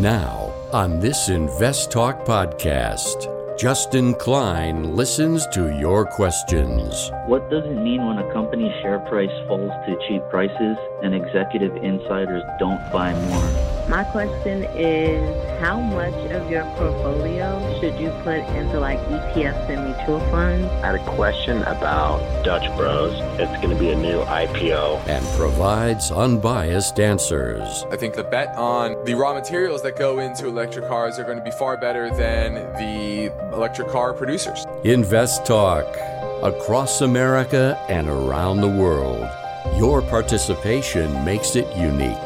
Now, on this Invest Talk podcast, Justin Klein listens to your questions. What does it mean when a company's share price falls to cheap prices and executive insiders don't buy more? My question is how much of your portfolio should you put into like ETFs and mutual funds? I had a question about Dutch Bros. It's going to be a new IPO and provides unbiased answers. I think the bet on the raw materials that go into electric cars are going to be far better than the electric car producers. Invest Talk across America and around the world. Your participation makes it unique.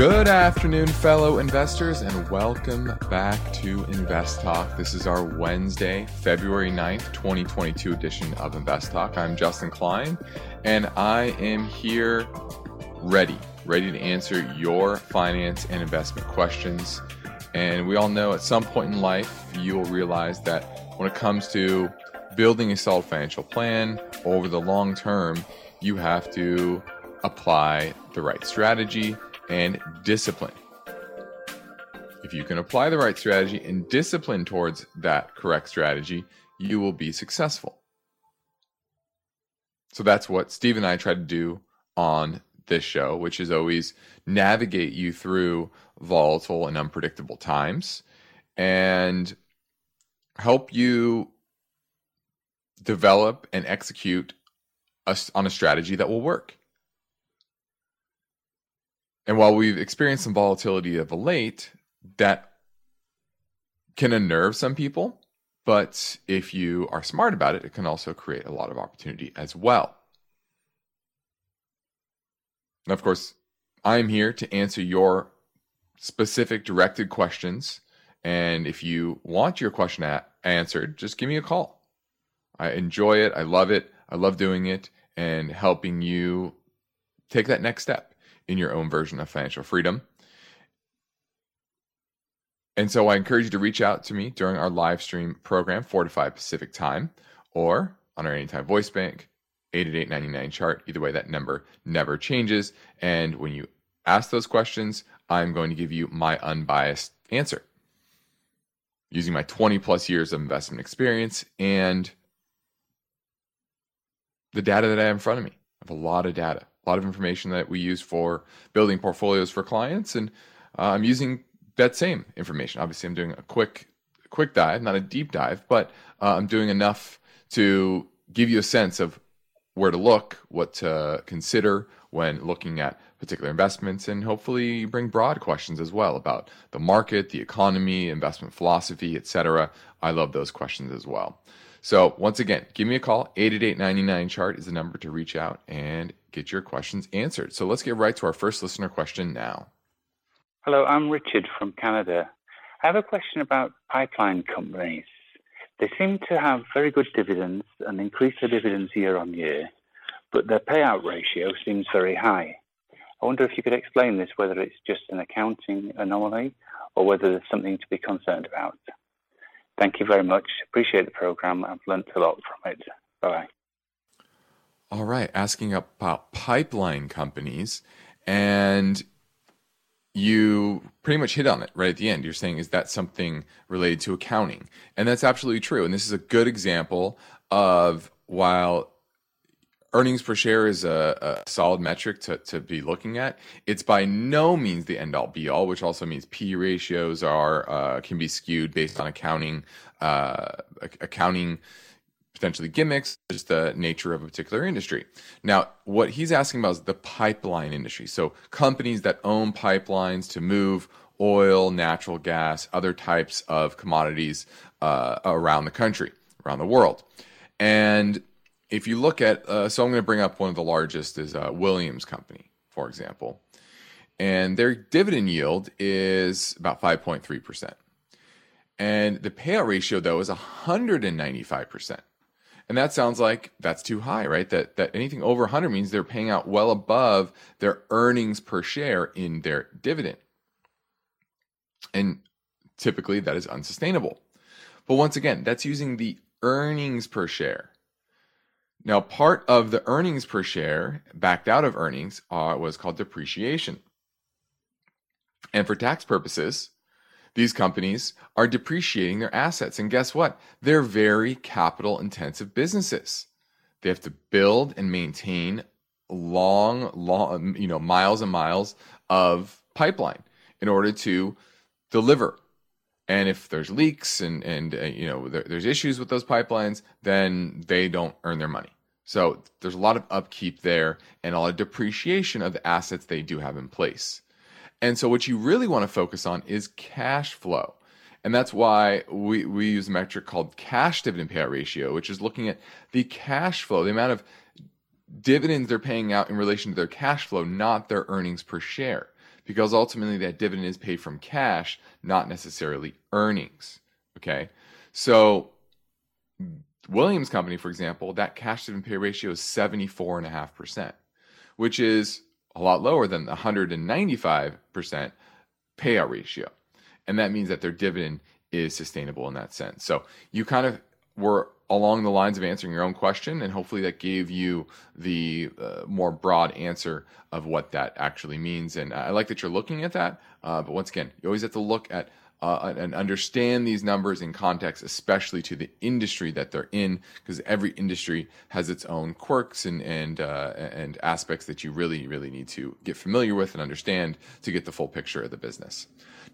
Good afternoon, fellow investors, and welcome back to Invest Talk. This is our Wednesday, February 9th, 2022 edition of Invest Talk. I'm Justin Klein, and I am here ready, ready to answer your finance and investment questions. And we all know at some point in life, you will realize that when it comes to building a solid financial plan over the long term, you have to apply the right strategy and discipline. If you can apply the right strategy and discipline towards that correct strategy, you will be successful. So that's what Steve and I try to do on this show, which is always navigate you through volatile and unpredictable times and help you develop and execute a, on a strategy that will work. And while we've experienced some volatility of late, that can unnerve some people. But if you are smart about it, it can also create a lot of opportunity as well. And of course, I'm here to answer your specific directed questions. And if you want your question a- answered, just give me a call. I enjoy it. I love it. I love doing it and helping you take that next step in your own version of financial freedom. And so I encourage you to reach out to me during our live stream program, 4 to 5 Pacific time, or on our Anytime Voice Bank, 888 chart. Either way, that number never changes. And when you ask those questions, I'm going to give you my unbiased answer using my 20 plus years of investment experience and the data that I have in front of me. I have a lot of data lot of information that we use for building portfolios for clients, and uh, I'm using that same information. Obviously, I'm doing a quick quick dive, not a deep dive, but uh, I'm doing enough to give you a sense of where to look, what to consider when looking at particular investments, and hopefully bring broad questions as well about the market, the economy, investment philosophy, etc. I love those questions as well. So once again, give me a call. 888 chart is the number to reach out and get your questions answered. So let's get right to our first listener question now. Hello, I'm Richard from Canada. I have a question about pipeline companies. They seem to have very good dividends and increase their dividends year on year, but their payout ratio seems very high. I wonder if you could explain this, whether it's just an accounting anomaly or whether there's something to be concerned about. Thank you very much. Appreciate the program. I've learnt a lot from it. Bye. All right, asking about pipeline companies, and you pretty much hit on it right at the end. You're saying, is that something related to accounting? And that's absolutely true. And this is a good example of while earnings per share is a, a, solid metric to, to be looking at. It's by no means the end all be all, which also means P ratios are uh, can be skewed based on accounting uh, accounting potentially gimmicks, just the nature of a particular industry. Now, what he's asking about is the pipeline industry. So companies that own pipelines to move oil, natural gas, other types of commodities uh, around the country, around the world. And if you look at, uh, so I'm going to bring up one of the largest is uh, Williams Company, for example, and their dividend yield is about 5.3 percent. And the payout ratio, though, is 195%. And that sounds like that's too high, right? That, that anything over 100 means they're paying out well above their earnings per share in their dividend. And typically that is unsustainable. But once again, that's using the earnings per share. Now, part of the earnings per share backed out of earnings uh, was called depreciation. And for tax purposes, these companies are depreciating their assets. And guess what? They're very capital intensive businesses. They have to build and maintain long, long, you know, miles and miles of pipeline in order to deliver. And if there's leaks and and uh, you know there, there's issues with those pipelines, then they don't earn their money. So there's a lot of upkeep there and a lot of depreciation of the assets they do have in place. And so what you really want to focus on is cash flow. And that's why we, we use a metric called cash dividend payout ratio, which is looking at the cash flow, the amount of dividends they're paying out in relation to their cash flow, not their earnings per share. Because ultimately that dividend is paid from cash, not necessarily earnings. Okay. So Williams Company, for example, that cash dividend pay ratio is 74.5%, which is a lot lower than the 195% payout ratio. And that means that their dividend is sustainable in that sense. So you kind of were along the lines of answering your own question, and hopefully that gave you the uh, more broad answer of what that actually means. And I like that you're looking at that. Uh, but once again, you always have to look at uh, and understand these numbers in context, especially to the industry that they're in, because every industry has its own quirks and and uh, and aspects that you really really need to get familiar with and understand to get the full picture of the business.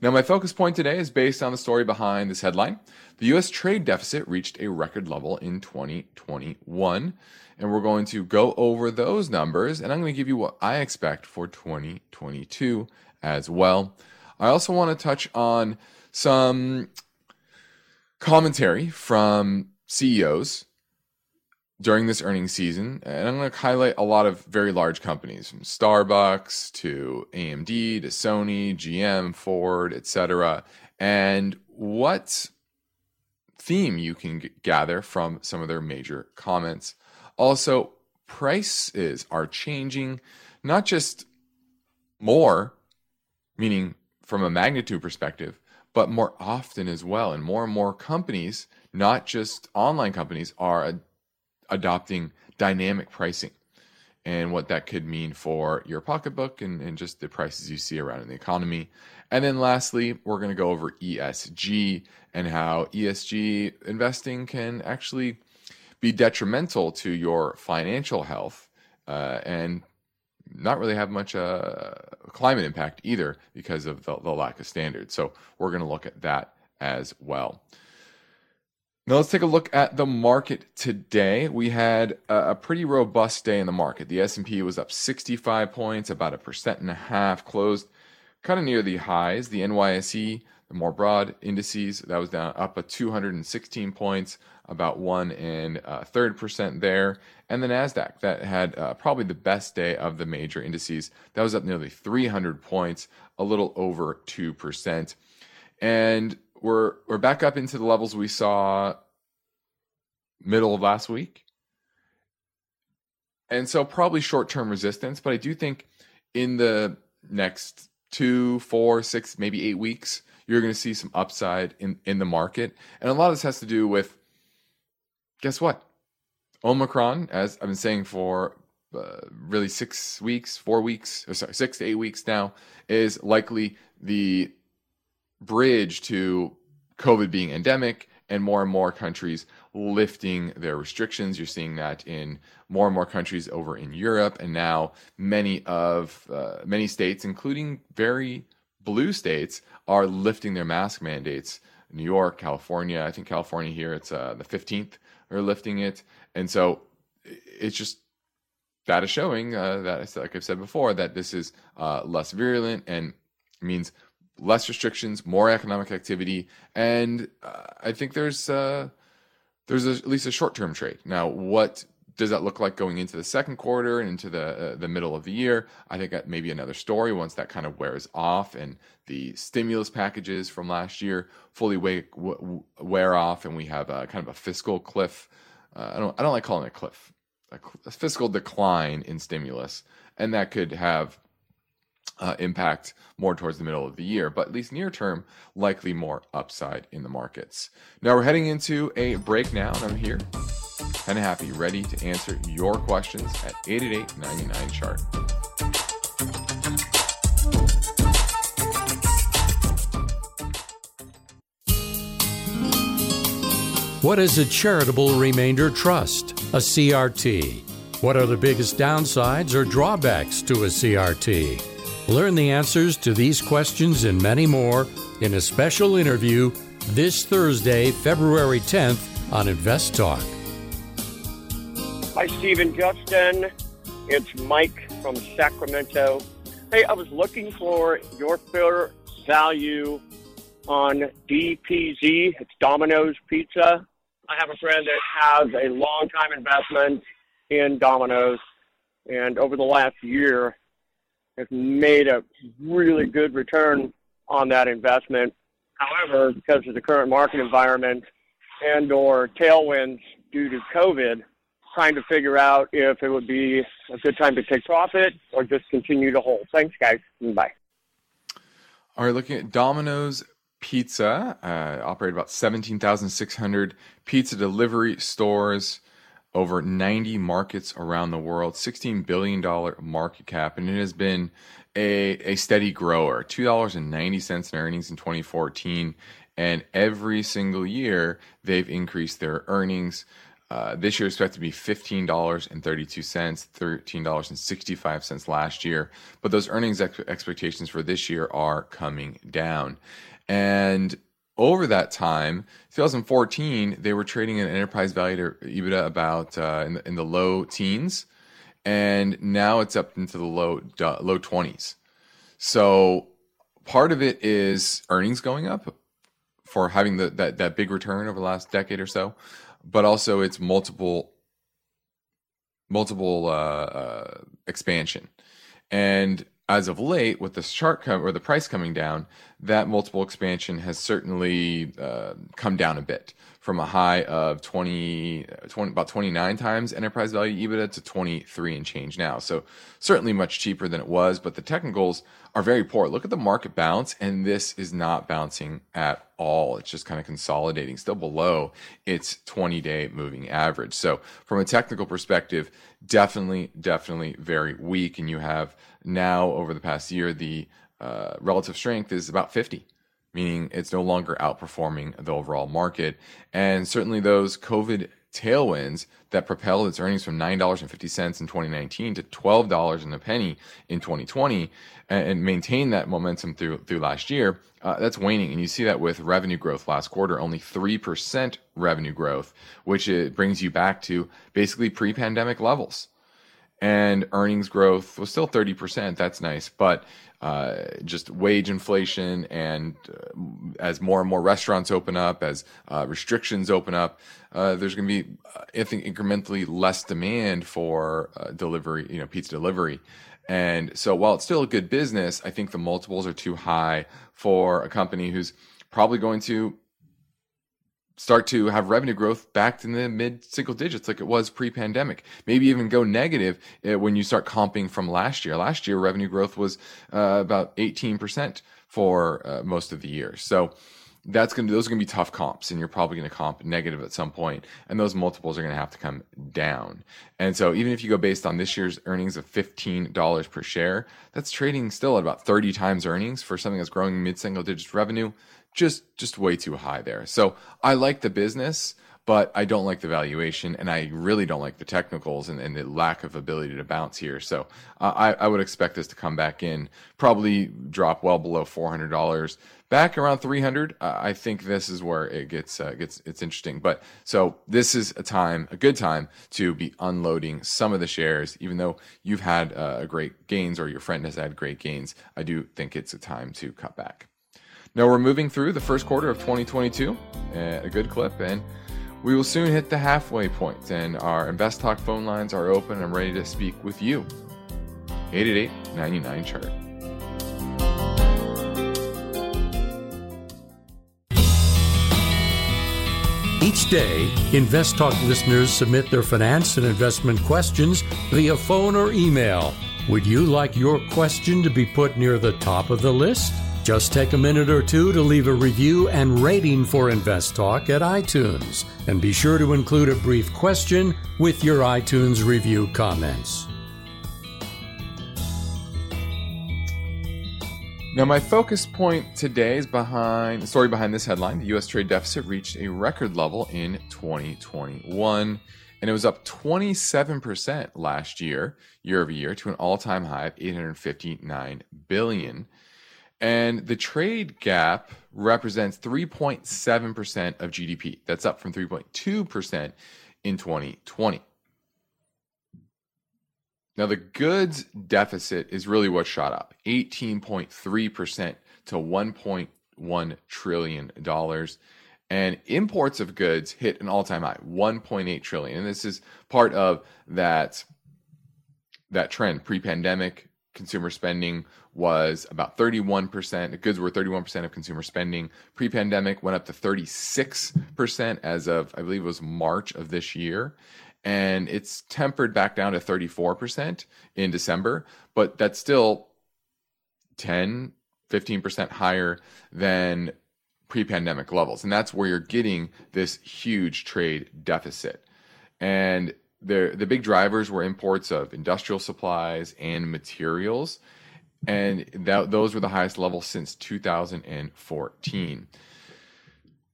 Now, my focus point today is based on the story behind this headline. The U.S. trade deficit reached a record level in 2021, and we're going to go over those numbers, and I'm going to give you what I expect for 2022 as well. I also want to touch on some commentary from CEOs during this earnings season. And I'm going to highlight a lot of very large companies from Starbucks to AMD to Sony, GM, Ford, etc. And what theme you can g- gather from some of their major comments. Also, prices are changing, not just more, meaning from a magnitude perspective, but more often as well. And more and more companies, not just online companies, are ad- adopting dynamic pricing and what that could mean for your pocketbook and, and just the prices you see around in the economy. And then lastly, we're going to go over ESG and how ESG investing can actually be detrimental to your financial health uh, and not really have much uh, climate impact either because of the, the lack of standards. So we're going to look at that as well. Now let's take a look at the market today. We had a, a pretty robust day in the market. The S&P was up 65 points, about a percent and a half, closed kind of near the highs. The NYSE, the more broad indices, that was down up a 216 points, about one and a third percent there. And the Nasdaq that had uh, probably the best day of the major indices. That was up nearly 300 points, a little over two percent. And we're we're back up into the levels we saw middle of last week. And so probably short-term resistance, but I do think in the next two, four, six, maybe eight weeks, you're going to see some upside in, in the market. And a lot of this has to do with guess what? Omicron, as I've been saying for uh, really six weeks, four weeks, or sorry, six to eight weeks now, is likely the bridge to COVID being endemic and more and more countries lifting their restrictions. You're seeing that in more and more countries over in Europe, and now many of uh, many states, including very blue states, are lifting their mask mandates. New York, California. I think California here it's uh, the 15th are lifting it, and so it's just that is showing uh, that, like I've said before, that this is uh, less virulent and means less restrictions, more economic activity, and uh, I think there's uh, there's a, at least a short term trade. Now, what does that look like going into the second quarter and into the uh, the middle of the year? I think that may be another story once that kind of wears off and the stimulus packages from last year fully wear, wear off, and we have a, kind of a fiscal cliff. Uh, I don't I don't like calling it a cliff, a, a fiscal decline in stimulus, and that could have uh, impact more towards the middle of the year, but at least near term, likely more upside in the markets. Now we're heading into a break now, and I'm here, of happy, ready to answer your questions at 888 99 chart. What is a charitable remainder trust, a CRT? What are the biggest downsides or drawbacks to a CRT? Learn the answers to these questions and many more in a special interview this Thursday, February 10th on Invest Talk. Hi, Steve and Justin. It's Mike from Sacramento. Hey, I was looking for your fair value on DPZ. It's Domino's Pizza. I have a friend that has a long time investment in Domino's, and over the last year, has made a really good return on that investment. However, because of the current market environment and or tailwinds due to COVID, trying to figure out if it would be a good time to take profit or just continue to hold. Thanks, guys. Bye. All right, looking at Domino's Pizza, uh, operate about 17,600 pizza delivery stores over 90 markets around the world, $16 billion market cap, and it has been a, a steady grower. $2.90 in earnings in 2014, and every single year they've increased their earnings. Uh, this year is expected to be $15.32, $13.65 last year. But those earnings ex- expectations for this year are coming down. And over that time, 2014, they were trading an enterprise value to EBITDA about uh, in, the, in the low teens, and now it's up into the low low 20s. So part of it is earnings going up for having the, that that big return over the last decade or so, but also it's multiple multiple uh, uh, expansion, and as of late, with the chart com- or the price coming down, that multiple expansion has certainly uh, come down a bit from a high of 20, 20, about 29 times enterprise value EBITDA to 23 and change now. So certainly much cheaper than it was, but the technicals are very poor. Look at the market bounce, and this is not bouncing at all. It's just kind of consolidating, still below its 20 day moving average. So from a technical perspective, definitely, definitely very weak. And you have now over the past year, the uh, relative strength is about 50, meaning it's no longer outperforming the overall market. And certainly those COVID tailwinds that propelled its earnings from $9.50 in 2019 to $12 and a penny in 2020 and, maintain that momentum through through last year, uh, that's waning. And you see that with revenue growth last quarter, only 3% revenue growth, which it brings you back to basically pre-pandemic levels and earnings growth was still 30%. That's nice. But uh, just wage inflation, and uh, as more and more restaurants open up, as uh, restrictions open up, uh, there's going to be, uh, I think, incrementally less demand for delivery, you know, pizza delivery. And so while it's still a good business, I think the multiples are too high for a company who's probably going to start to have revenue growth back in the mid single digits like it was pre-pandemic. Maybe even go negative uh, when you start comping from last year. Last year revenue growth was uh, about 18% for uh, most of the year. So that's going to those are going to be tough comps and you're probably going to comp negative at some point and those multiples are going to have to come down. And so even if you go based on this year's earnings of $15 per share that's trading still at about 30 times earnings for something that's growing mid single digits revenue just just way too high there. So I like the business, but I don't like the valuation, and I really don't like the technicals and, and the lack of ability to bounce here. So uh, I, I would expect this to come back in, probably drop well below four hundred dollars, back around three hundred. Uh, I think this is where it gets uh, gets it's interesting. But so this is a time, a good time to be unloading some of the shares, even though you've had uh, great gains or your friend has had great gains. I do think it's a time to cut back. Now we're moving through the first quarter of 2022 at eh, a good clip, and We will soon hit the halfway point, and our Invest Talk phone lines are open. I'm ready to speak with you. 888 99 chart. Each day, Invest Talk listeners submit their finance and investment questions via phone or email. Would you like your question to be put near the top of the list? Just take a minute or two to leave a review and rating for Invest Talk at iTunes. And be sure to include a brief question with your iTunes review comments. Now, my focus point today is behind the story behind this headline. The U.S. trade deficit reached a record level in 2021, and it was up 27% last year, year over year, to an all-time high of 859 billion. And the trade gap represents 3.7% of GDP. That's up from 3.2% in 2020. Now, the goods deficit is really what shot up 18.3% to $1.1 trillion. And imports of goods hit an all time high, 1.8 trillion. And this is part of that, that trend. Pre pandemic, consumer spending was about 31%. Goods were 31% of consumer spending. Pre pandemic went up to 36% as of, I believe it was March of this year and it's tempered back down to 34% in December, but that's still 10, 15% higher than pre pandemic levels. And that's where you're getting this huge trade deficit. And the, the big drivers were imports of industrial supplies and materials. And that, those were the highest levels since 2014.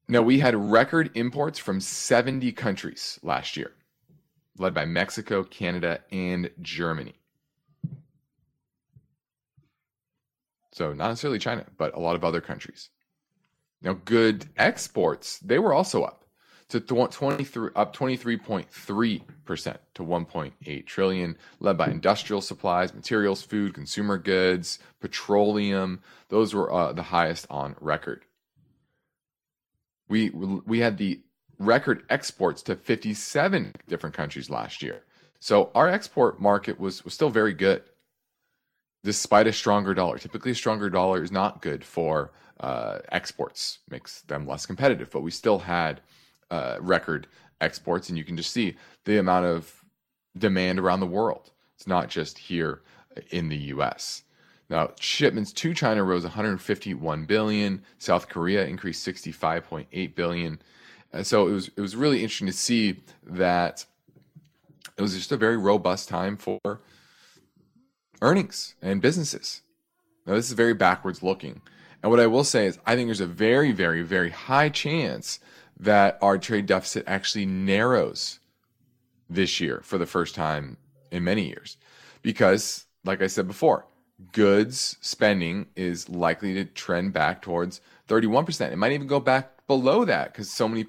Now, we had record imports from 70 countries last year led by Mexico, Canada, and Germany. So not necessarily China, but a lot of other countries. Now, good exports, they were also up to 23 up 23.3% to 1.8 trillion, led by industrial supplies, materials, food, consumer goods, petroleum. Those were uh, the highest on record. We we had the record exports to 57 different countries last year. So our export market was, was still very good despite a stronger dollar. Typically, a stronger dollar is not good for uh, exports, makes them less competitive, but we still had uh, record exports, and you can just see the amount of demand around the world. It's not just here in the US. Now, shipments to China rose 151 billion, South Korea increased 65.8 billion, and so it was it was really interesting to see that it was just a very robust time for earnings and businesses. Now this is very backwards looking. And what I will say is I think there's a very, very, very high chance that our trade deficit actually narrows this year for the first time in many years. Because, like I said before, goods spending is likely to trend back towards 31%. It might even go back below that because so many,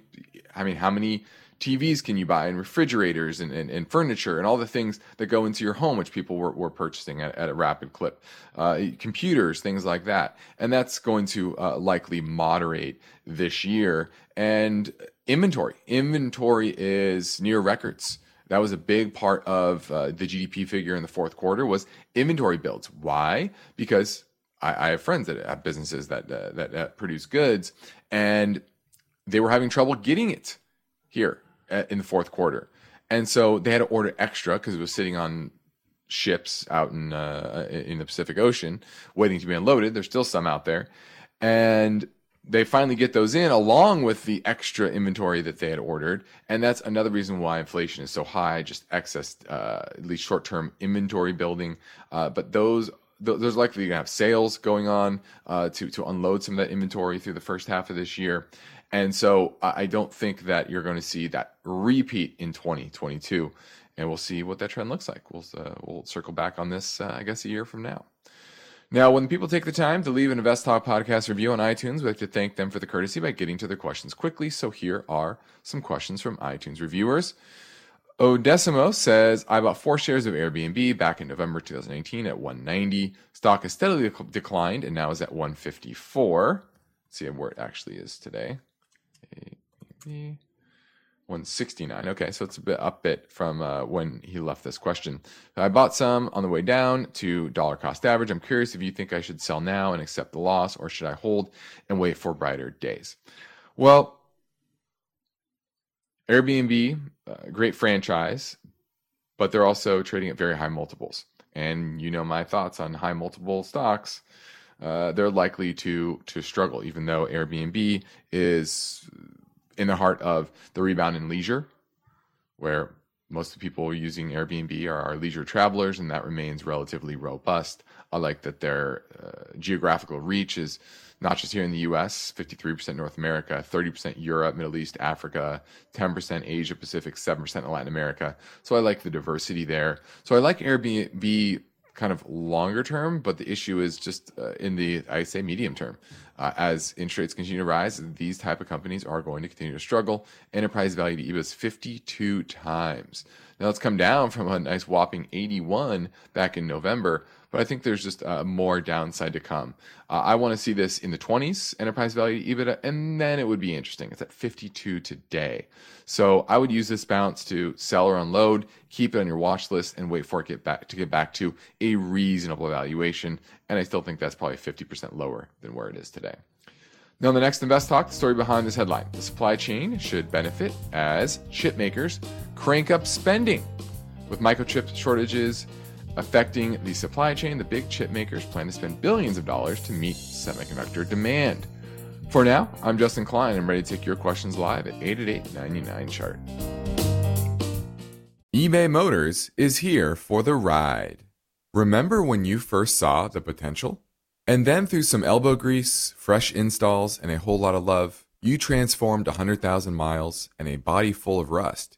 I mean, how many TVs can you buy and refrigerators and, and, and, furniture and all the things that go into your home, which people were, were purchasing at, at a rapid clip, uh, computers, things like that. And that's going to uh, likely moderate this year. And inventory, inventory is near records. That was a big part of uh, the GDP figure in the fourth quarter was inventory builds. Why? Because I, I have friends that have businesses that, uh, that, that produce goods, and they were having trouble getting it here in the fourth quarter, and so they had to order extra because it was sitting on ships out in uh, in the Pacific Ocean waiting to be unloaded. There's still some out there, and they finally get those in along with the extra inventory that they had ordered. And that's another reason why inflation is so high just excess uh, at least short-term inventory building. Uh, but those there's likely going to have sales going on uh, to to unload some of that inventory through the first half of this year, and so I don't think that you're going to see that repeat in 2022, and we'll see what that trend looks like. We'll uh, we'll circle back on this, uh, I guess, a year from now. Now, when people take the time to leave an Invest Talk podcast review on iTunes, we like to thank them for the courtesy by getting to their questions quickly. So here are some questions from iTunes reviewers. Odesimo says, I bought four shares of Airbnb back in November 2019 at 190. Stock has steadily declined and now is at 154. Let's see where it actually is today. 190 169. Okay, so it's a bit up bit from uh, when he left this question. I bought some on the way down to dollar cost average. I'm curious if you think I should sell now and accept the loss, or should I hold and wait for brighter days? Well, Airbnb, uh, great franchise, but they're also trading at very high multiples. And you know my thoughts on high multiple stocks. Uh, they're likely to to struggle, even though Airbnb is in the heart of the rebound in leisure, where most of the people using Airbnb are, are leisure travelers, and that remains relatively robust. I like that their uh, geographical reach is not just here in the US, 53% North America, 30% Europe, Middle East, Africa, 10% Asia Pacific, 7% Latin America. So I like the diversity there. So I like Airbnb kind of longer term, but the issue is just uh, in the I say medium term. Uh, as interest rates continue to rise, these type of companies are going to continue to struggle. Enterprise value to EBITDA is 52 times. Now it's come down from a nice whopping 81 back in November, but I think there's just uh, more downside to come. Uh, I want to see this in the 20s, enterprise value to EBITDA, and then it would be interesting. It's at 52 today. So I would use this bounce to sell or unload, keep it on your watch list, and wait for it get back to get back to a reasonable valuation. And I still think that's probably 50% lower than where it is today. Now, in the next Invest Talk, the story behind this headline the supply chain should benefit as chip makers crank up spending. With microchip shortages affecting the supply chain, the big chip makers plan to spend billions of dollars to meet semiconductor demand. For now, I'm Justin Klein. I'm ready to take your questions live at 888 99 chart. eBay Motors is here for the ride. Remember when you first saw the potential? And then through some elbow grease, fresh installs, and a whole lot of love, you transformed 100,000 miles and a body full of rust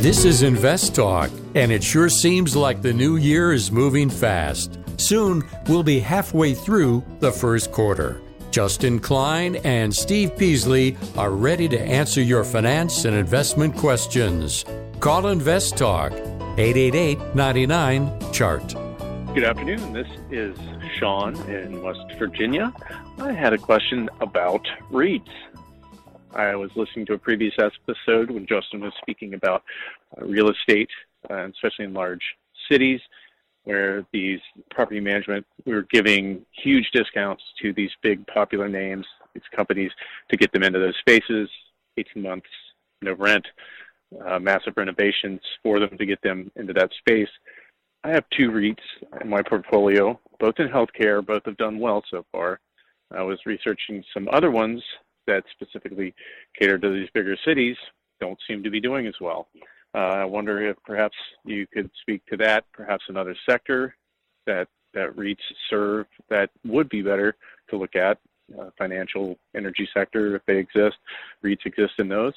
This is Invest Talk, and it sure seems like the new year is moving fast. Soon, we'll be halfway through the first quarter. Justin Klein and Steve Peasley are ready to answer your finance and investment questions. Call Invest Talk 888 99 Chart. Good afternoon. This is Sean in West Virginia. I had a question about REITs. I was listening to a previous episode when Justin was speaking about uh, real estate, uh, especially in large cities, where these property management we were giving huge discounts to these big popular names, these companies, to get them into those spaces. 18 months, no rent, uh, massive renovations for them to get them into that space. I have two REITs in my portfolio, both in healthcare. Both have done well so far. I was researching some other ones that specifically cater to these bigger cities, don't seem to be doing as well. Uh, I wonder if perhaps you could speak to that, perhaps another sector that that REITs serve that would be better to look at, uh, financial energy sector if they exist, REITs exist in those,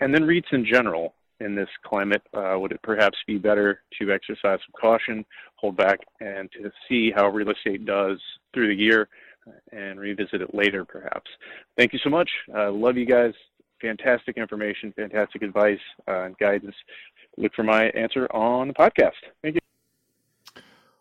and then REITs in general in this climate, uh, would it perhaps be better to exercise some caution, hold back, and to see how real estate does through the year and revisit it later, perhaps? Thank you so much. Uh, love you guys. Fantastic information, fantastic advice uh, and guidance. Look for my answer on the podcast. Thank you.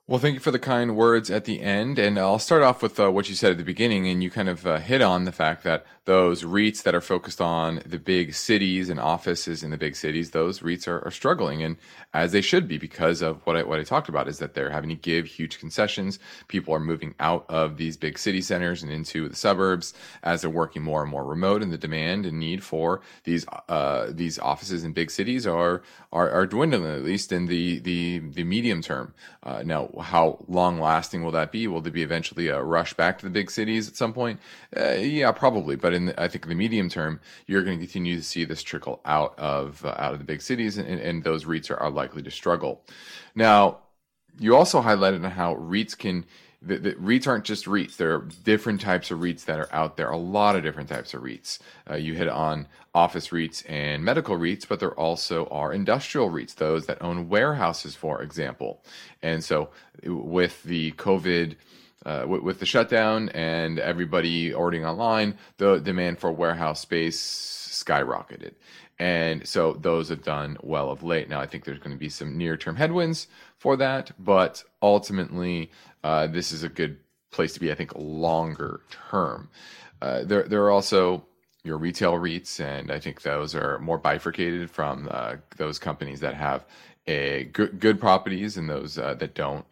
Well, thank you for the kind words at the end. And I'll start off with uh, what you said at the beginning. And you kind of uh, hit on the fact that those REITs that are focused on the big cities and offices in the big cities, those REITs are, are struggling. And as they should be because of what I, what I talked about is that they're having to give huge concessions. People are moving out of these big city centers and into the suburbs as they're working more and more remote. And the demand and need for these uh, these offices in big cities are, are, are dwindling, at least in the, the, the medium term. Uh, now, how long lasting will that be? Will there be eventually a rush back to the big cities at some point? Uh, yeah, probably. But in the, I think in the medium term, you're going to continue to see this trickle out of uh, out of the big cities, and, and those REITs are, are likely to struggle. Now, you also highlighted how REITs can the, the, REITs aren't just REITs. There are different types of REITs that are out there. A lot of different types of REITs. Uh, you hit on office REITs and medical REITs, but there also are industrial REITs, those that own warehouses, for example. And so, with the COVID, uh, with, with, the shutdown and everybody ordering online, the demand for warehouse space skyrocketed. And so those have done well of late. Now, I think there's going to be some near term headwinds for that, but ultimately, uh, this is a good place to be, I think, longer term. Uh, there, there are also your retail REITs, and I think those are more bifurcated from uh, those companies that have a good, good properties and those uh, that don't.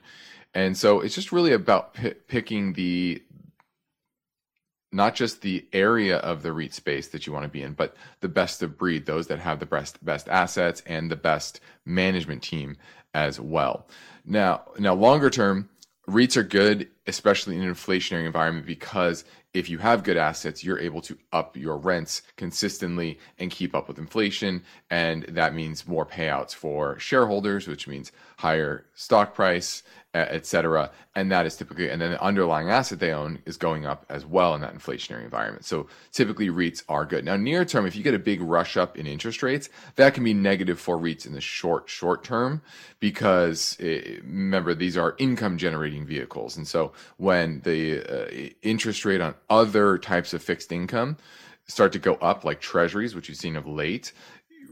And so it's just really about p- picking the not just the area of the REIT space that you want to be in, but the best of breed, those that have the best best assets and the best management team as well. Now, now longer term, REITs are good, especially in an inflationary environment, because if you have good assets, you're able to up your rents consistently and keep up with inflation. And that means more payouts for shareholders, which means higher stock price etc. And that is typically, and then the underlying asset they own is going up as well in that inflationary environment. So typically REITs are good. Now, near term, if you get a big rush up in interest rates, that can be negative for REITs in the short, short term because it, remember, these are income generating vehicles. And so when the uh, interest rate on other types of fixed income start to go up, like treasuries, which you've seen of late,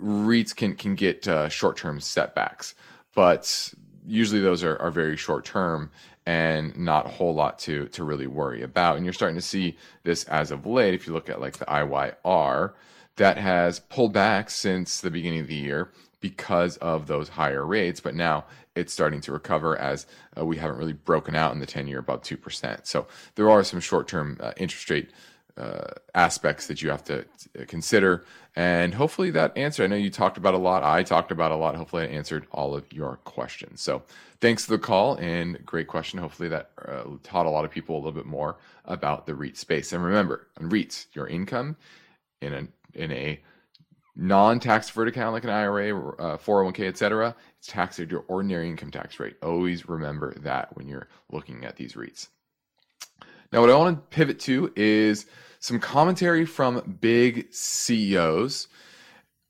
REITs can, can get uh, short term setbacks. But usually those are, are very short term and not a whole lot to to really worry about. And you're starting to see this as of late. If you look at like the IYR, that has pulled back since the beginning of the year because of those higher rates, but now it's starting to recover as uh, we haven't really broken out in the 10 year above 2%. So there are some short term uh, interest rate uh, aspects that you have to consider. And hopefully that answer, I know you talked about a lot. I talked about a lot. Hopefully I answered all of your questions. So thanks for the call and great question. Hopefully that uh, taught a lot of people a little bit more about the REIT space. And remember, on REITs, your income in a, in a non-tax deferred account like an IRA, uh, 401k, etc., it's taxed at your ordinary income tax rate. Always remember that when you're looking at these REITs. Now, what I want to pivot to is some commentary from big CEOs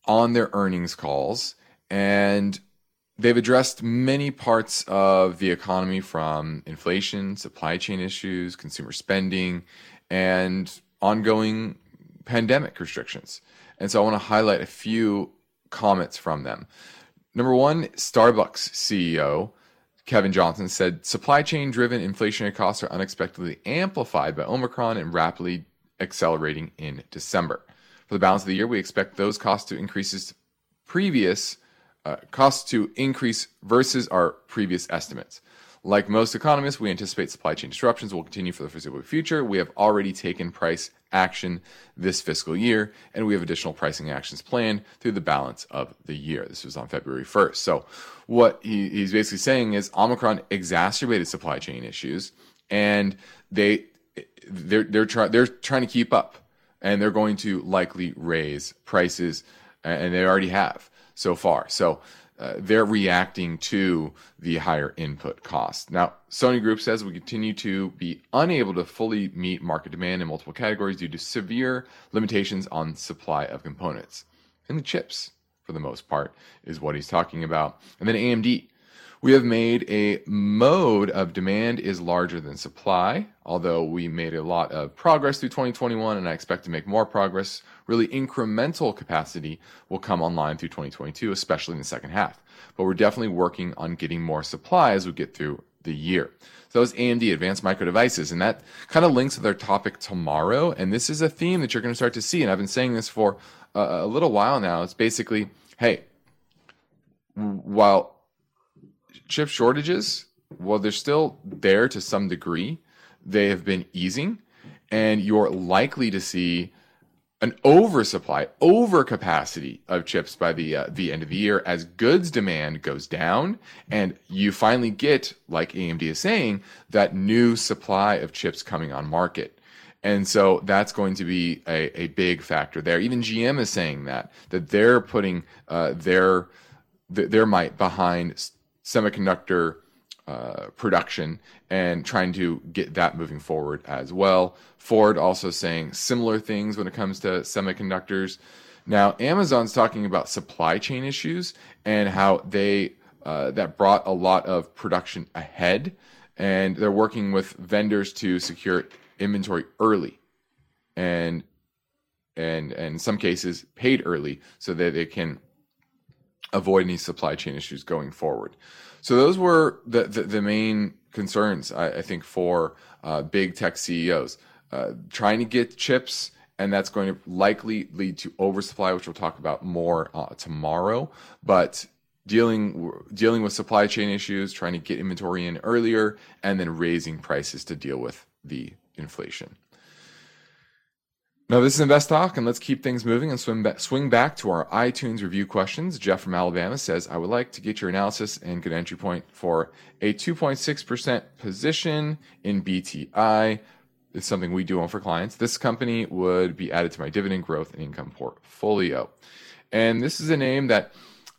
on their earnings calls. And they've addressed many parts of the economy from inflation, supply chain issues, consumer spending, and ongoing pandemic restrictions. And so I want to highlight a few comments from them. Number one, Starbucks CEO Kevin Johnson said supply chain driven inflationary costs are unexpectedly amplified by Omicron and rapidly accelerating in December. For the balance of the year, we expect those costs to increases previous uh, costs to increase versus our previous estimates. Like most economists, we anticipate supply chain disruptions will continue for the foreseeable future. We have already taken price action this fiscal year, and we have additional pricing actions planned through the balance of the year. This was on February 1st. So, what he, he's basically saying is Omicron exacerbated supply chain issues, and they they're they're trying they're trying to keep up, and they're going to likely raise prices, and they already have so far. So uh, they're reacting to the higher input costs. Now, Sony Group says we continue to be unable to fully meet market demand in multiple categories due to severe limitations on supply of components. And the chips, for the most part, is what he's talking about. And then AMD we have made a mode of demand is larger than supply, although we made a lot of progress through 2021 and I expect to make more progress. Really, incremental capacity will come online through 2022, especially in the second half. But we're definitely working on getting more supply as we get through the year. So that was AMD, Advanced Micro Devices, and that kind of links with our topic tomorrow. And this is a theme that you're going to start to see. And I've been saying this for a, a little while now. It's basically, hey, while chip shortages, well, they're still there to some degree. They have been easing, and you're likely to see an oversupply, overcapacity of chips by the uh, the end of the year as goods demand goes down, and you finally get, like AMD is saying, that new supply of chips coming on market. And so that's going to be a, a big factor there. Even GM is saying that that they're putting uh, their their might behind semiconductor uh, production and trying to get that moving forward as well. Ford also saying similar things when it comes to semiconductors. Now, Amazon's talking about supply chain issues and how they uh, that brought a lot of production ahead, and they're working with vendors to secure inventory early, and and, and in some cases paid early so that they can avoid any supply chain issues going forward. So those were the the, the main concerns I, I think for uh, big tech CEOs uh, trying to get chips. And that's going to likely lead to oversupply, which we'll talk about more uh, tomorrow. But dealing dealing with supply chain issues, trying to get inventory in earlier, and then raising prices to deal with the inflation. Now, this is Invest Talk, and let's keep things moving and swing back, swing back to our iTunes review questions. Jeff from Alabama says, I would like to get your analysis and good entry point for a 2.6% position in BTI. It's something we do own for clients. This company would be added to my dividend growth and income portfolio. And this is a name that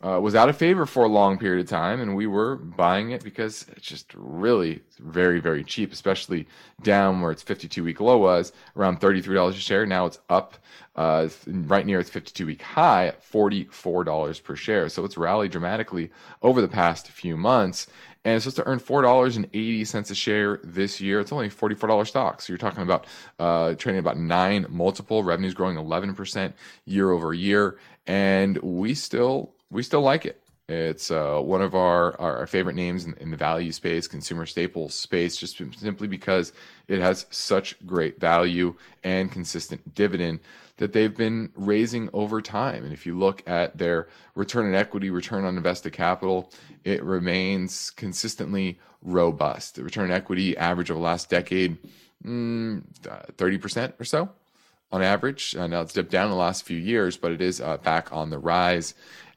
uh, was out of favor for a long period of time, and we were buying it because it's just really very, very cheap, especially down where its 52 week low was around $33 a share. Now it's up uh, right near its 52 week high at $44 per share. So it's rallied dramatically over the past few months. And it's supposed to earn $4.80 a share this year. It's only $44 stock. So you're talking about uh, trading about nine multiple, revenues growing 11% year over year. And we still we still like it. It's uh, one of our, our favorite names in, in, the value space, consumer staples space, just simply because it has such great value and consistent dividend that they've been raising over time. And if you look at their return on equity, return on invested capital, it remains consistently robust. The return on equity average over the last decade, mm, 30% or so on average. Uh, now it's dipped down in the last few years, but it is uh, back on the rise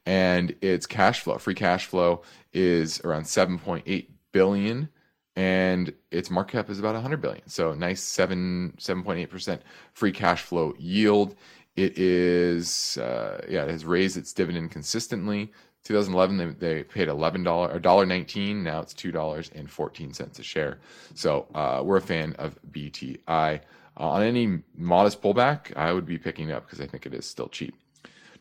and its cash flow, free cash flow, is around 7.8 billion, and its market cap is about 100 billion. So nice seven 7.8 percent free cash flow yield. It is uh, yeah, it has raised its dividend consistently. 2011 they, they paid $11 or $1.19 now it's $2.14 a share so uh, we're a fan of bti uh, on any modest pullback i would be picking up because i think it is still cheap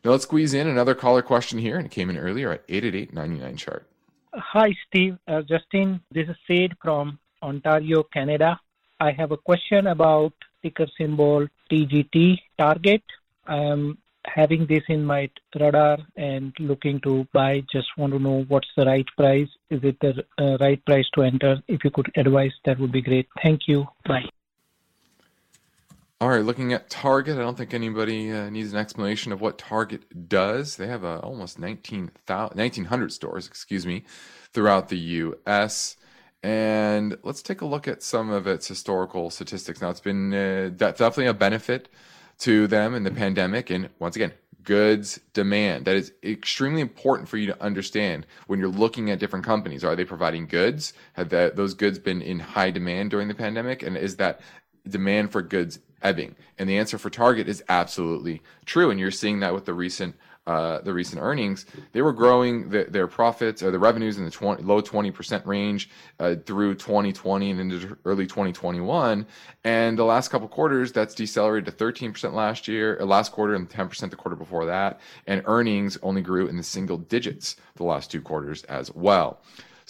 now let's squeeze in another caller question here, and it came in earlier at 888 chart. Hi, Steve. Uh, Justin, this is Sid from Ontario, Canada. I have a question about ticker symbol TGT target. I am having this in my radar and looking to buy. Just want to know what's the right price. Is it the uh, right price to enter? If you could advise, that would be great. Thank you. Bye. All right, looking at Target, I don't think anybody uh, needs an explanation of what Target does. They have uh, almost 19, 1,900 stores, excuse me, throughout the U.S. And let's take a look at some of its historical statistics. Now, it's been uh, definitely a benefit to them in the pandemic. And once again, goods demand. That is extremely important for you to understand when you're looking at different companies. Are they providing goods? Have that, those goods been in high demand during the pandemic? And is that demand for goods ebbing? And the answer for Target is absolutely true. And you're seeing that with the recent uh, the recent earnings, they were growing the, their profits or the revenues in the 20, low 20% range uh, through 2020 and into early 2021. And the last couple quarters, that's decelerated to 13% last year, uh, last quarter, and 10% the quarter before that. And earnings only grew in the single digits the last two quarters as well.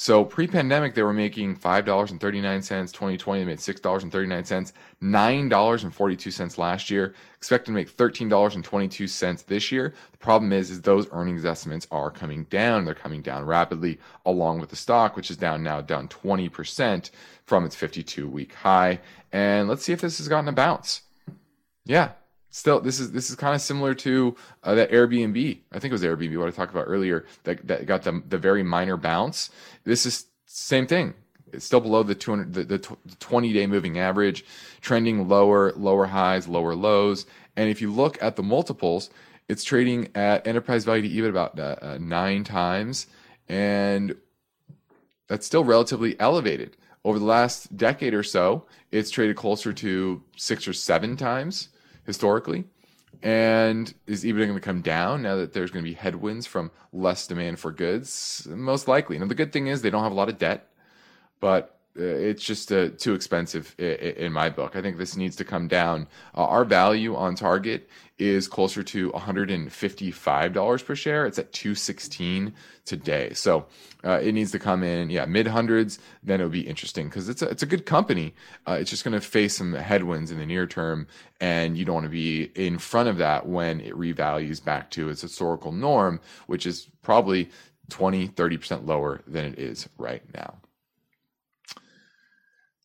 So pre-pandemic, they were making five dollars and thirty-nine cents. 2020, they made six dollars and thirty-nine cents. Nine dollars and forty-two cents last year. Expected to make thirteen dollars and twenty-two cents this year. The problem is, is those earnings estimates are coming down. They're coming down rapidly, along with the stock, which is down now, down twenty percent from its fifty-two-week high. And let's see if this has gotten a bounce. Yeah, still this is this is kind of similar to uh, that Airbnb. I think it was Airbnb what I talked about earlier that that got the the very minor bounce. This is same thing. It's still below the 200 the, the 20 day moving average, trending lower, lower highs, lower lows. And if you look at the multiples, it's trading at enterprise value to EBIT about uh, uh, nine times, and that's still relatively elevated. Over the last decade or so, it's traded closer to six or seven times historically. And is EBITDA going to come down now that there's going to be headwinds from less demand for goods? Most likely. Now, the good thing is they don't have a lot of debt, but it's just uh, too expensive in my book. I think this needs to come down. Uh, our value on target is closer to $155 per share. It's at 216 today. So uh, it needs to come in, yeah, mid hundreds. Then it would be interesting because it's a, it's a good company. Uh, it's just going to face some headwinds in the near term, and you don't want to be in front of that when it revalues back to its historical norm, which is probably 20, 30% lower than it is right now.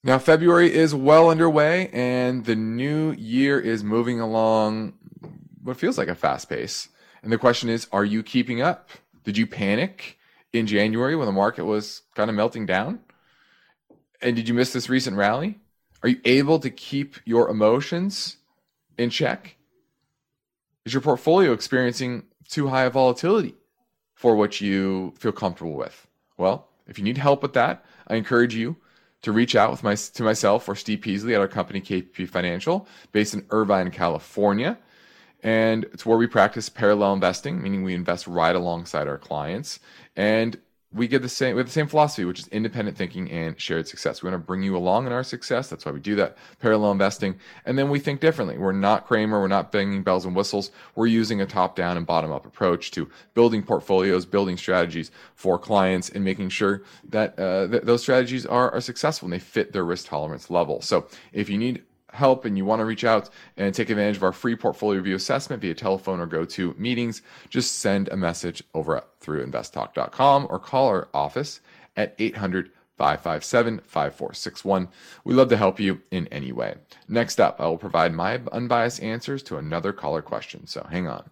Now, February is well underway, and the new year is moving along what feels like a fast pace. And the question is, are you keeping up? Did you panic in January when the market was kind of melting down? And did you miss this recent rally? Are you able to keep your emotions in check? Is your portfolio experiencing too high a volatility for what you feel comfortable with? Well, if you need help with that, I encourage you to reach out with my, to myself or Steve Peasley at our company KPP Financial, based in Irvine, California. And it's where we practice parallel investing, meaning we invest right alongside our clients. And we get the same have the same philosophy, which is independent thinking and shared success. We want to bring you along in our success. That's why we do that parallel investing. And then we think differently. We're not Cramer. We're not banging bells and whistles. We're using a top down and bottom up approach to building portfolios, building strategies for clients, and making sure that uh, th- those strategies are, are successful and they fit their risk tolerance level. So if you need help and you want to reach out and take advantage of our free portfolio review assessment via telephone or go to meetings, just send a message over through investtalk.com or call our office at 800 557 5461. We love to help you in any way. Next up, I will provide my unbiased answers to another caller question. So hang on.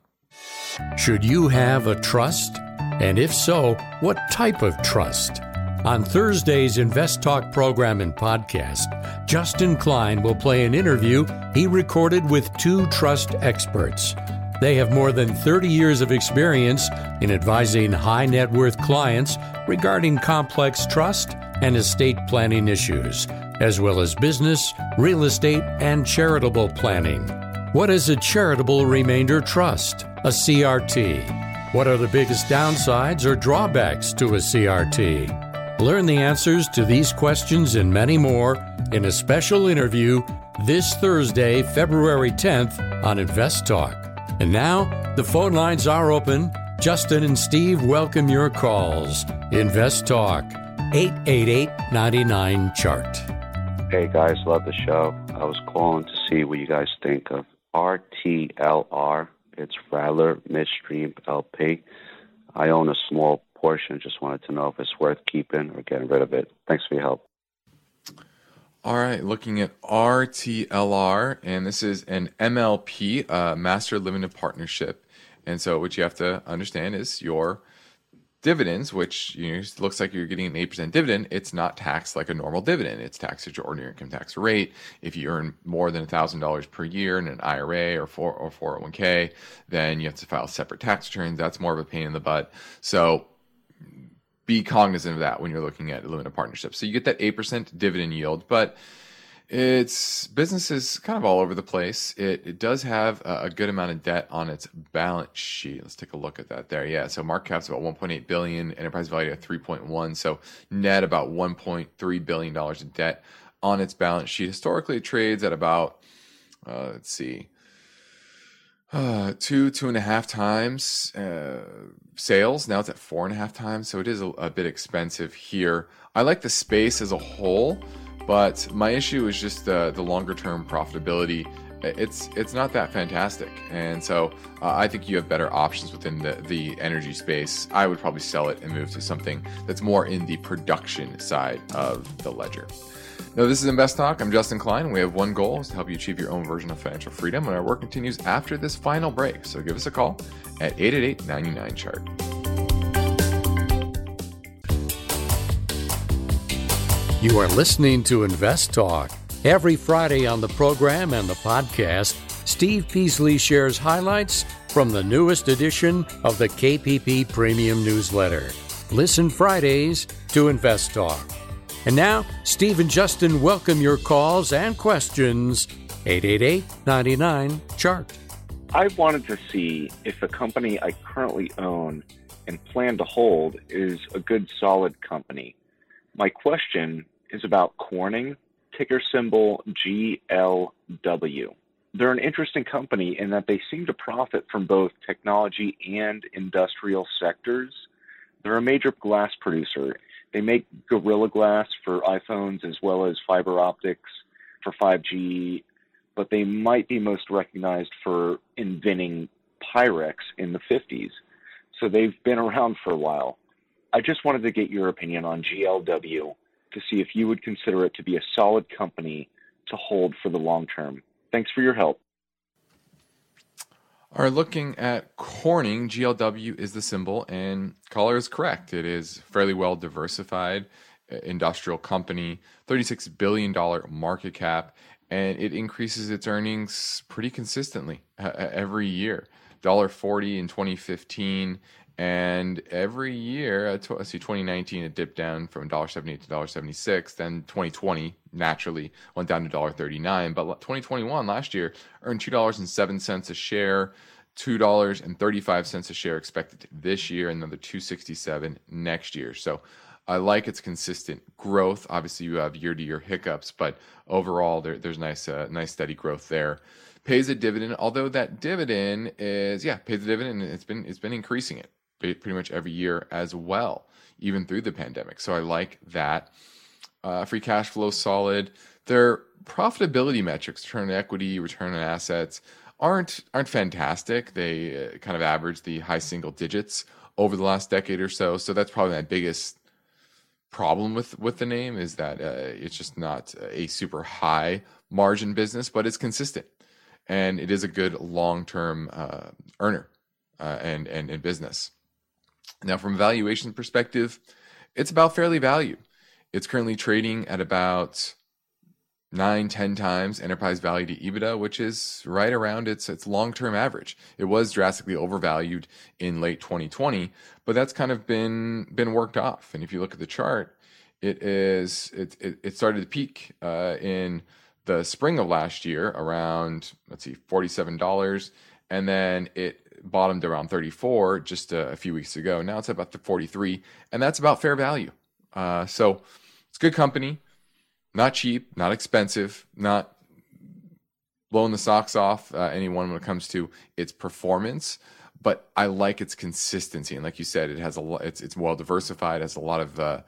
Should you have a trust? And if so, what type of trust? On Thursday's Invest Talk program and podcast, Justin Klein will play an interview he recorded with two trust experts. They have more than 30 years of experience in advising high net worth clients regarding complex trust and estate planning issues, as well as business, real estate, and charitable planning. What is a charitable remainder trust? A CRT. What are the biggest downsides or drawbacks to a CRT? Learn the answers to these questions and many more in a special interview this Thursday, February 10th on Invest Talk. And now, the phone lines are open. Justin and Steve welcome your calls. Invest Talk, 888 99 Chart. Hey guys, love the show. I was calling to see what you guys think of RTLR. It's Rattler Midstream LP. I own a small portion. Just wanted to know if it's worth keeping or getting rid of it. Thanks for your help. All right, looking at RTLR, and this is an MLP, uh, Master Limited Partnership. And so, what you have to understand is your dividends, which you know, looks like you're getting an 8% dividend, it's not taxed like a normal dividend. It's taxed at your ordinary income tax rate. If you earn more than $1,000 per year in an IRA or, 4, or 401k, then you have to file separate tax returns. That's more of a pain in the butt. So be cognizant of that when you're looking at limited partnerships. So you get that 8% dividend yield, but its business is kind of all over the place. It, it does have a, a, good amount of debt on its balance sheet. Let's take a look at that there. Yeah, so market cap's about 1.8 billion, enterprise value at 3.1, so net about 1.3 billion dollars in debt on its balance sheet. Historically, it trades at about uh, let's see, uh, two two and a half times uh, sales. Now it's at four and a half times, so it is a, a bit expensive here. I like the space as a whole. But my issue is just the the longer term profitability. It's it's not that fantastic, and so uh, I think you have better options within the the energy space. I would probably sell it and move to something that's more in the production side of the ledger. Now, this is Invest Talk. I'm Justin Klein. We have one goal is to help you achieve your own version of financial freedom, and our work continues after this final break. So give us a call at 888 99 chart. You are listening to Invest Talk. Every Friday on the program and the podcast, Steve Peasley shares highlights from the newest edition of the KPP Premium Newsletter. Listen Fridays to Invest Talk. And now, Steve and Justin welcome your calls and questions. 888 99 Chart. I wanted to see if a company I currently own and plan to hold is a good, solid company. My question is about Corning, ticker symbol GLW. They're an interesting company in that they seem to profit from both technology and industrial sectors. They're a major glass producer. They make Gorilla Glass for iPhones as well as fiber optics for 5G, but they might be most recognized for inventing Pyrex in the 50s. So they've been around for a while. I just wanted to get your opinion on GLW to see if you would consider it to be a solid company to hold for the long term. Thanks for your help. Are looking at Corning, GLW is the symbol, and caller is correct. It is fairly well diversified uh, industrial company, $36 billion market cap, and it increases its earnings pretty consistently uh, every year. $1.40 in 2015 and every year, uh, let's see, 2019 it dipped down from $1.78 to $1.76. Then 2020 naturally went down to $1.39. But 2021 last year earned $2.07 a share, $2.35 a share expected this year, another 267 next year. So I like its consistent growth. Obviously, you have year-to-year hiccups, but overall, there, there's nice, uh, nice steady growth there. Pays a dividend, although that dividend is yeah pays a dividend. And it's been it's been increasing it pretty much every year as well, even through the pandemic. So I like that. Uh, free cash flow solid. Their profitability metrics, return on equity, return on assets, aren't aren't fantastic. They uh, kind of average the high single digits over the last decade or so. So that's probably my biggest problem with with the name is that uh, it's just not a super high margin business, but it's consistent and it is a good long term uh, earner uh, and and in business. Now, from a valuation perspective, it's about fairly valued. It's currently trading at about nine, 10 times enterprise value to EBITDA, which is right around its its long term average. It was drastically overvalued in late 2020, but that's kind of been been worked off. And if you look at the chart, it is it it, it started to peak uh, in the spring of last year around let's see, forty seven dollars, and then it bottomed around 34 just a, a, few weeks ago. Now it's about 43, and that's about fair value. Uh, so it's good company, not cheap, not expensive, not blowing the socks off uh, anyone when it comes to its performance. But I like its consistency, and like you said, it has a lot. It's it's well diversified, has a lot of uh,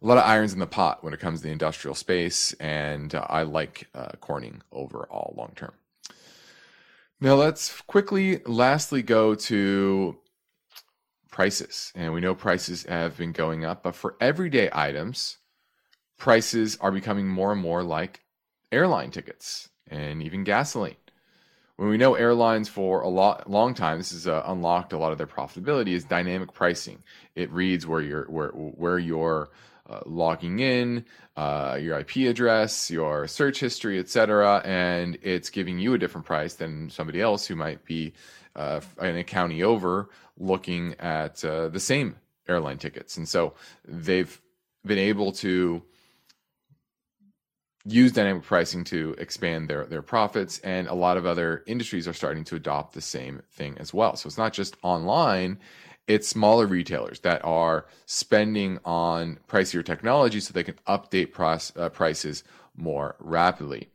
a lot of irons in the pot when it comes to the industrial space, and I like uh, Corning overall long term. Now let's quickly, lastly, go to prices, and we know prices have been going up, but for everyday items, prices are becoming more and more like airline tickets and even gasoline. When we know airlines for a lot, long time, this has uh, unlocked a lot of their profitability is dynamic pricing. It reads where you're where where you're uh, logging in, uh, your IP address, your search history, etc., and it's giving you a different price than somebody else who might be uh, in a county over looking at uh, the same airline tickets. And so they've been able to use dynamic pricing to expand their their profits and a lot of other industries are starting to adopt the same thing as well so it's not just online it's smaller retailers that are spending on pricier technology so they can update price, uh, prices more rapidly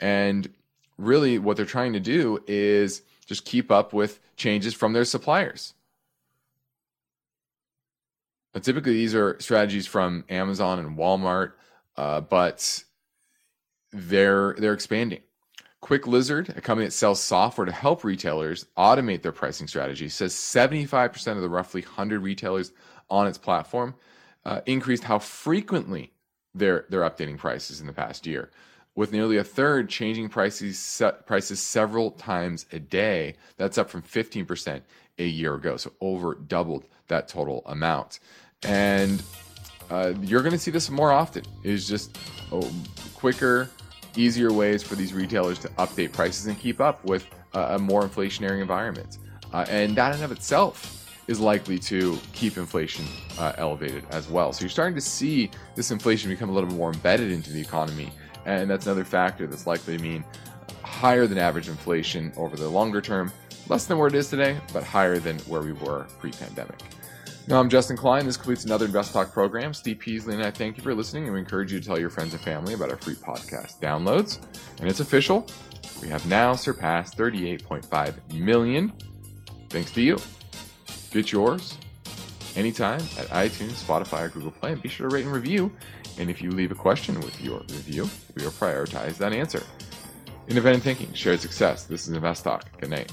and really what they're trying to do is just keep up with changes from their suppliers typically these are strategies from amazon and walmart uh, but they're they're expanding. Quicklizard, a company that sells software to help retailers automate their pricing strategy, says 75% of the roughly 100 retailers on its platform uh, increased how frequently they're they're updating prices in the past year, with nearly a third changing prices set, prices several times a day. That's up from 15% a year ago, so over doubled that total amount. And uh, you're going to see this more often. Is just oh, quicker easier ways for these retailers to update prices and keep up with uh, a more inflationary environment. Uh, and that in of itself is likely to keep inflation uh, elevated as well. So you're starting to see this inflation become a little bit more embedded into the economy. And that's another factor that's likely to mean higher than average inflation over the longer term, less than where it is today, but higher than where we were pre pandemic. Now, I'm Justin Klein. This completes another Invest Talk program. Steve Peasley and I thank you for listening, and we encourage you to tell your friends and family about our free podcast downloads. And it's official. We have now surpassed 38.5 million. Thanks to you. Get yours anytime at iTunes, Spotify, or Google Play. And be sure to rate and review. And if you leave a question with your review, we will prioritize that answer. Independent thinking, shared success. This is Invest Talk. Good night.